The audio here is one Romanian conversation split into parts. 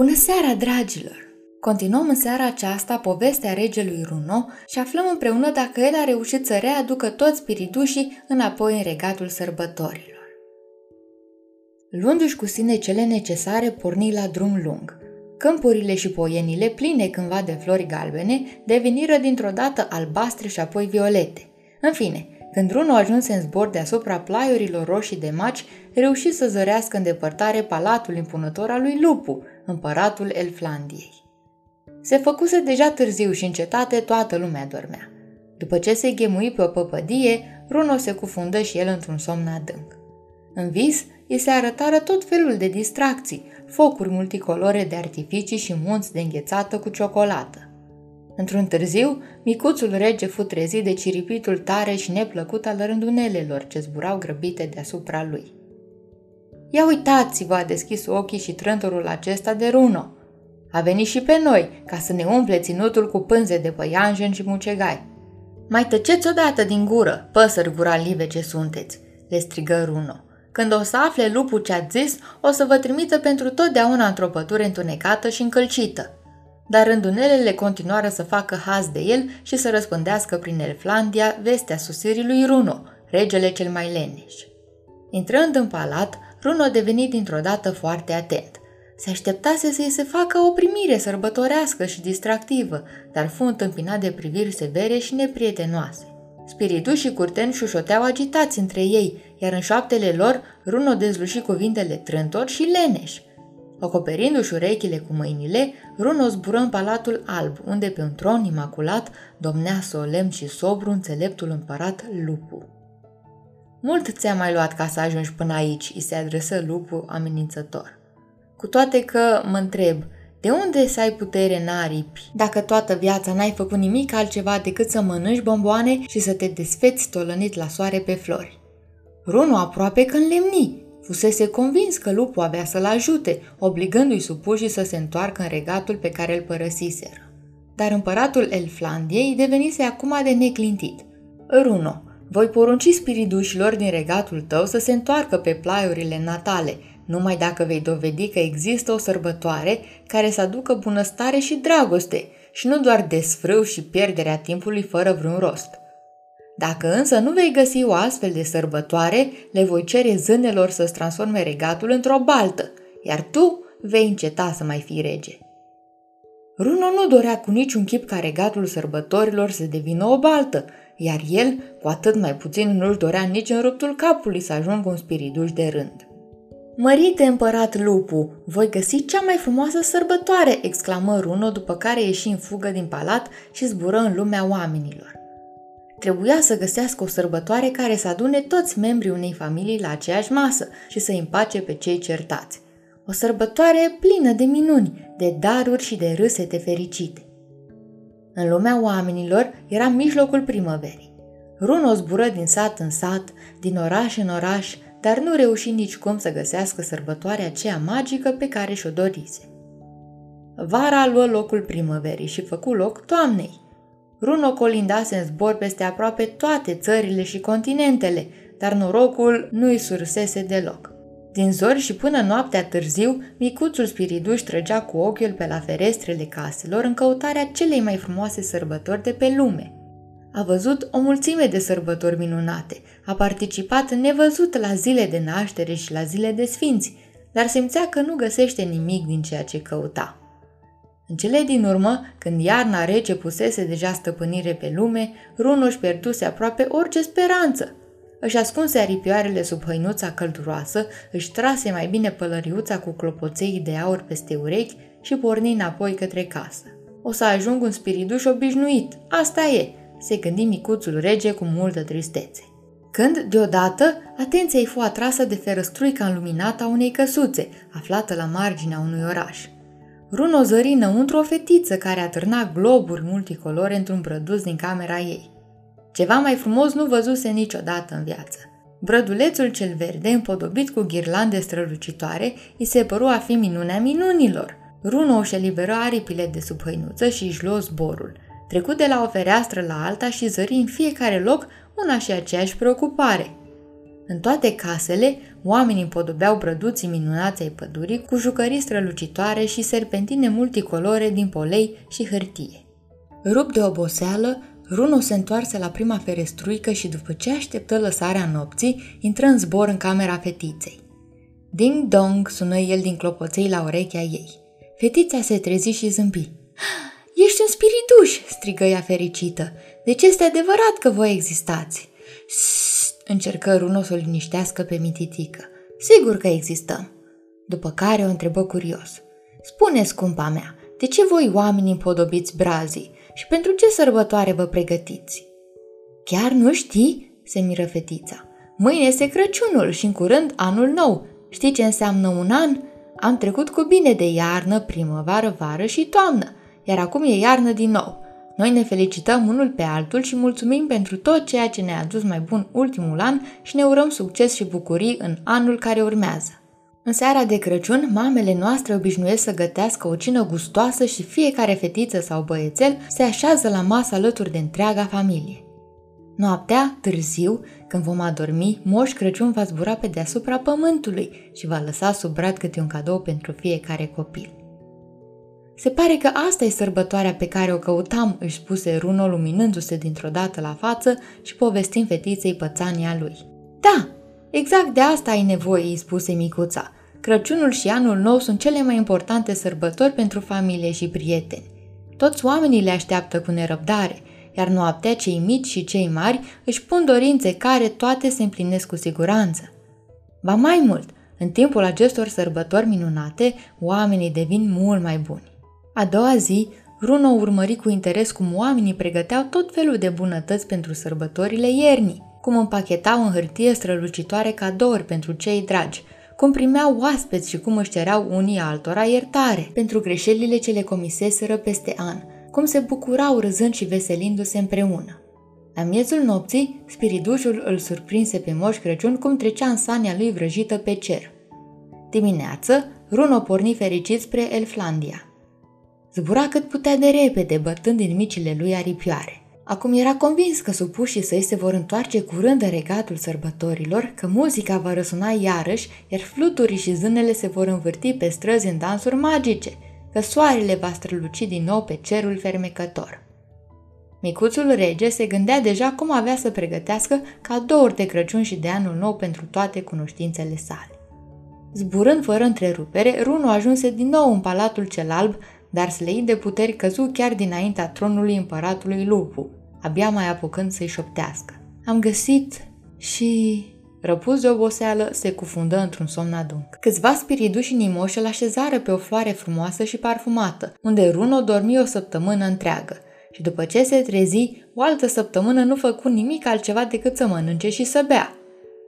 Bună seara, dragilor! Continuăm în seara aceasta povestea regelui Runo și aflăm împreună dacă el a reușit să readucă toți spiritușii înapoi în regatul sărbătorilor. Luându-și cu sine cele necesare, porni la drum lung. Câmpurile și poienile, pline cândva de flori galbene, deveniră dintr-o dată albastre și apoi violete. În fine, când Runo ajunse în zbor deasupra plaiurilor roșii de maci, reuși să zărească în depărtare palatul impunător al lui Lupu, împăratul Elflandiei. Se făcuse deja târziu și în cetate toată lumea dormea. După ce se ghemui pe o păpădie, Runo se cufundă și el într-un somn adânc. În vis, îi se arătară tot felul de distracții, focuri multicolore de artificii și munți de înghețată cu ciocolată. Într-un târziu, micuțul rege fu trezit de ciripitul tare și neplăcut al rândunelelor ce zburau grăbite deasupra lui. Ia uitați-vă, a deschis ochii și trântorul acesta de runo. A venit și pe noi, ca să ne umple ținutul cu pânze de păianjen și mucegai. Mai tăceți odată din gură, păsări live ce sunteți, le strigă Runo. Când o să afle lupul ce a zis, o să vă trimită pentru totdeauna într-o pătură întunecată și încălcită dar rândunelele continuară să facă haz de el și să răspândească prin Elflandia vestea susțirii lui Runo, regele cel mai leneș. Intrând în palat, Runo deveni dintr-o dată foarte atent. Se așteptase să-i se facă o primire sărbătorească și distractivă, dar fu întâmpinat de priviri severe și neprietenoase. Spiritul și curteni șușoteau agitați între ei, iar în șoaptele lor Runo dezluși cuvintele trântor și leneș – Acoperindu-și urechile cu mâinile, Runo zbură în Palatul Alb, unde pe un tron imaculat domnea solemn și sobru înțeleptul împărat Lupu. Mult ți-a mai luat ca să ajungi până aici, îi se adresă Lupu amenințător. Cu toate că, mă întreb, de unde să ai putere în aripi, dacă toată viața n-ai făcut nimic altceva decât să mănânci bomboane și să te desfeți tolănit la soare pe flori? Runo aproape că înlemni, Fusese convins că lupul avea să-l ajute, obligându-i supușii să se întoarcă în regatul pe care îl părăsiseră. Dar împăratul Elflandiei devenise acum de neclintit. Runo, voi porunci spiridușilor din regatul tău să se întoarcă pe plaiurile natale, numai dacă vei dovedi că există o sărbătoare care să aducă bunăstare și dragoste, și nu doar desfrâu și pierderea timpului fără vreun rost. Dacă însă nu vei găsi o astfel de sărbătoare, le voi cere zânelor să-ți transforme regatul într-o baltă, iar tu vei înceta să mai fii rege. Runo nu dorea cu niciun chip ca regatul sărbătorilor să devină o baltă, iar el, cu atât mai puțin, nu-și dorea nici în ruptul capului să ajungă un spiriduș de rând. Mărite împărat lupu, voi găsi cea mai frumoasă sărbătoare, exclamă Runo după care ieși în fugă din palat și zbură în lumea oamenilor. Trebuia să găsească o sărbătoare care să adune toți membrii unei familii la aceeași masă și să împace pe cei certați. O sărbătoare plină de minuni, de daruri și de râsete fericite. În lumea oamenilor era mijlocul primăverii. Runo zbură din sat în sat, din oraș în oraș, dar nu reuși nicicum să găsească sărbătoarea aceea magică pe care și-o dorise. Vara luă locul primăverii și făcu loc toamnei. Runo colindase în zbor peste aproape toate țările și continentele, dar norocul nu îi sursese deloc. Din zori și până noaptea târziu, micuțul spiriduș trăgea cu ochiul pe la ferestrele caselor în căutarea celei mai frumoase sărbători de pe lume. A văzut o mulțime de sărbători minunate, a participat nevăzut la zile de naștere și la zile de sfinți, dar simțea că nu găsește nimic din ceea ce căuta. În cele din urmă, când iarna rece pusese deja stăpânire pe lume, Runo își pierduse aproape orice speranță. Își ascunse aripioarele sub hăinuța călduroasă, își trase mai bine pălăriuța cu clopoței de aur peste urechi și porni înapoi către casă. O să ajung un spiriduș obișnuit, asta e, se gândi micuțul rege cu multă tristețe. Când, deodată, atenția îi fu atrasă de ferăstruica înluminată a unei căsuțe, aflată la marginea unui oraș. Runo zări înăuntru o fetiță care atârna globuri multicolore într-un brăduț din camera ei. Ceva mai frumos nu văzuse niciodată în viață. Brădulețul cel verde, împodobit cu ghirlande strălucitoare, îi se păru a fi minunea minunilor. Runo își eliberă aripile de sub hăinuță și își luă zborul. Trecut de la o fereastră la alta și zări în fiecare loc una și aceeași preocupare. În toate casele, oamenii împodobeau brăduții minunați ai pădurii cu jucării strălucitoare și serpentine multicolore din polei și hârtie. Rup de oboseală, Runo se întoarse la prima ferestruică și după ce așteptă lăsarea nopții, intră în zbor în camera fetiței. Ding-dong sună el din clopoței la urechea ei. Fetița se trezi și zâmbi. Ești un spirituș!" strigă ea fericită. Deci este adevărat că voi existați!" Sst, încercă Runo să o liniștească pe mititică. Sigur că existăm!" După care o întrebă curios. Spune, scumpa mea, de ce voi oamenii împodobiți brazii și pentru ce sărbătoare vă pregătiți? Chiar nu știi? se miră fetița. Mâine este Crăciunul și în curând anul nou. Știi ce înseamnă un an? Am trecut cu bine de iarnă, primăvară, vară și toamnă, iar acum e iarnă din nou. Noi ne felicităm unul pe altul și mulțumim pentru tot ceea ce ne-a adus mai bun ultimul an și ne urăm succes și bucurii în anul care urmează. În seara de Crăciun, mamele noastre obișnuiesc să gătească o cină gustoasă și fiecare fetiță sau băiețel se așează la masă alături de întreaga familie. Noaptea, târziu, când vom adormi, Moș Crăciun va zbura pe deasupra pământului și va lăsa sub brad câte un cadou pentru fiecare copil. Se pare că asta e sărbătoarea pe care o căutam, își spuse Runo luminându-se dintr-o dată la față și povestind fetiței pățania lui. Da, exact de asta ai nevoie, îi spuse micuța. Crăciunul și anul nou sunt cele mai importante sărbători pentru familie și prieteni. Toți oamenii le așteaptă cu nerăbdare, iar noaptea cei mici și cei mari își pun dorințe care toate se împlinesc cu siguranță. Ba mai mult, în timpul acestor sărbători minunate, oamenii devin mult mai buni. A doua zi, Runo urmări cu interes cum oamenii pregăteau tot felul de bunătăți pentru sărbătorile iernii, cum împachetau în hârtie strălucitoare cadouri pentru cei dragi, cum primeau oaspeți și cum își cereau unii altora iertare pentru greșelile ce le comiseseră peste an, cum se bucurau râzând și veselindu-se împreună. La miezul nopții, spiridușul îl surprinse pe Moș Crăciun cum trecea în sania lui vrăjită pe cer. Dimineață, Runo porni fericit spre Elflandia. Zbura cât putea de repede, bătând din micile lui aripioare. Acum era convins că supușii săi se vor întoarce curând în regatul sărbătorilor, că muzica va răsuna iarăși, iar fluturii și zânele se vor învârti pe străzi în dansuri magice, că soarele va străluci din nou pe cerul fermecător. Micuțul rege se gândea deja cum avea să pregătească cadouri de Crăciun și de anul nou pentru toate cunoștințele sale. Zburând fără întrerupere, Runo ajunse din nou în palatul cel alb, dar sleit de puteri căzu chiar dinaintea tronului împăratului Lupu, abia mai apucând să-i șoptească. Am găsit și... Răpus de oboseală, se cufundă într-un somn adânc. Câțiva spiriduși nimoși îl așezară pe o floare frumoasă și parfumată, unde Runo dormi o săptămână întreagă. Și după ce se trezi, o altă săptămână nu făcu nimic altceva decât să mănânce și să bea.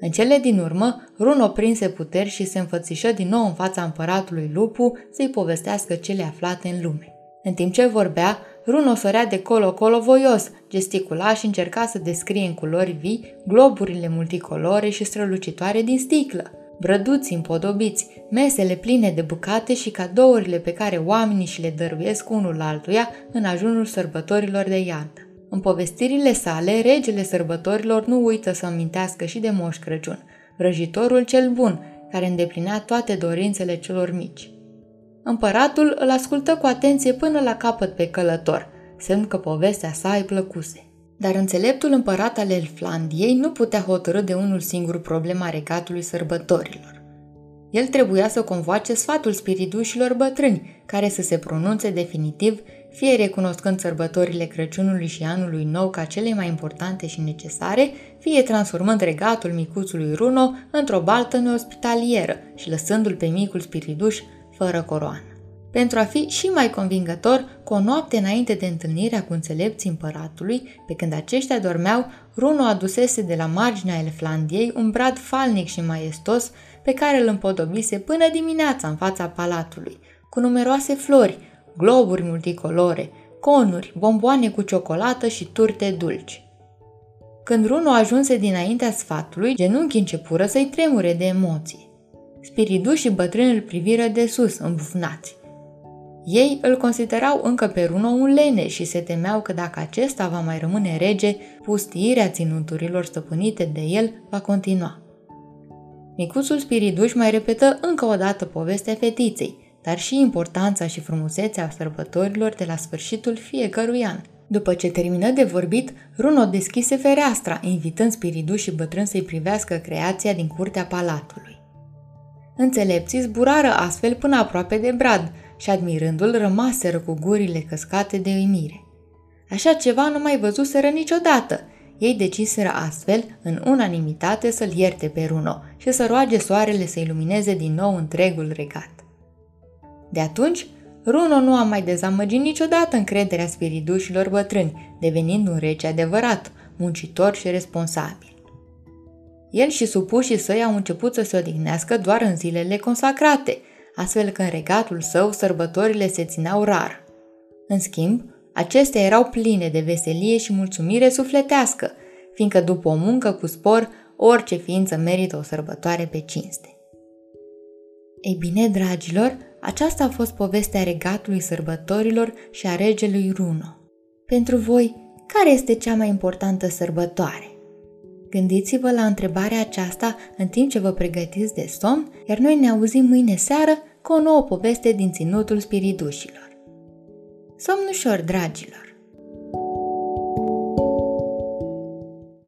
În cele din urmă, Runo prinse puteri și se înfățișă din nou în fața împăratului Lupu să-i povestească cele aflate în lume. În timp ce vorbea, Runo sărea de colo-colo voios, gesticula și încerca să descrie în culori vii globurile multicolore și strălucitoare din sticlă, brăduți împodobiți, mesele pline de bucate și cadourile pe care oamenii și le dăruiesc unul altuia în ajunul sărbătorilor de iarnă. În povestirile sale, regele sărbătorilor nu uită să amintească și de Moș Crăciun, vrăjitorul cel bun, care îndeplinea toate dorințele celor mici. Împăratul îl ascultă cu atenție până la capăt pe călător, semn că povestea sa îi plăcuse. Dar înțeleptul împărat al Elflandiei nu putea hotărâ de unul singur problema regatului sărbătorilor. El trebuia să convoace sfatul spiritușilor bătrâni, care să se pronunțe definitiv fie recunoscând sărbătorile Crăciunului și Anului Nou ca cele mai importante și necesare, fie transformând regatul micuțului Runo într-o baltă neospitalieră și lăsându-l pe micul spiriduș fără coroană. Pentru a fi și mai convingător, cu o noapte înainte de întâlnirea cu înțelepții împăratului, pe când aceștia dormeau, Runo adusese de la marginea Elflandiei un brad falnic și maestos pe care îl împodobise până dimineața în fața palatului, cu numeroase flori, globuri multicolore, conuri, bomboane cu ciocolată și turte dulci. Când Runo ajunse dinaintea sfatului, genunchii începură să-i tremure de emoții. Spiridu și bătrâni îl priviră de sus, îmbufnați. Ei îl considerau încă pe Runo un lene și se temeau că dacă acesta va mai rămâne rege, pustiirea ținuturilor stăpânite de el va continua. Micuțul spiriduș mai repetă încă o dată povestea fetiței, dar și importanța și frumusețea sărbătorilor de la sfârșitul fiecărui an. După ce termină de vorbit, Runo deschise fereastra, invitând spiriduș și bătrân să-i privească creația din curtea palatului. Înțelepții zburară astfel până aproape de brad și admirându-l rămaseră cu gurile căscate de uimire. Așa ceva nu mai văzuseră niciodată. Ei deciseră astfel, în unanimitate, să-l ierte pe Runo și să roage soarele să ilumineze din nou întregul regat. De atunci, Runo nu a mai dezamăgit niciodată încrederea spiridușilor bătrâni, devenind un rece adevărat, muncitor și responsabil. El și supușii săi au început să se odihnească doar în zilele consacrate, astfel că în regatul său sărbătorile se țineau rar. În schimb, acestea erau pline de veselie și mulțumire sufletească, fiindcă după o muncă cu spor, orice ființă merită o sărbătoare pe cinste. Ei bine, dragilor, aceasta a fost povestea regatului sărbătorilor și a regelui Runo. Pentru voi, care este cea mai importantă sărbătoare? Gândiți-vă la întrebarea aceasta în timp ce vă pregătiți de somn, iar noi ne auzim mâine seară cu o nouă poveste din ținutul spiridușilor. Somn ușor, dragilor!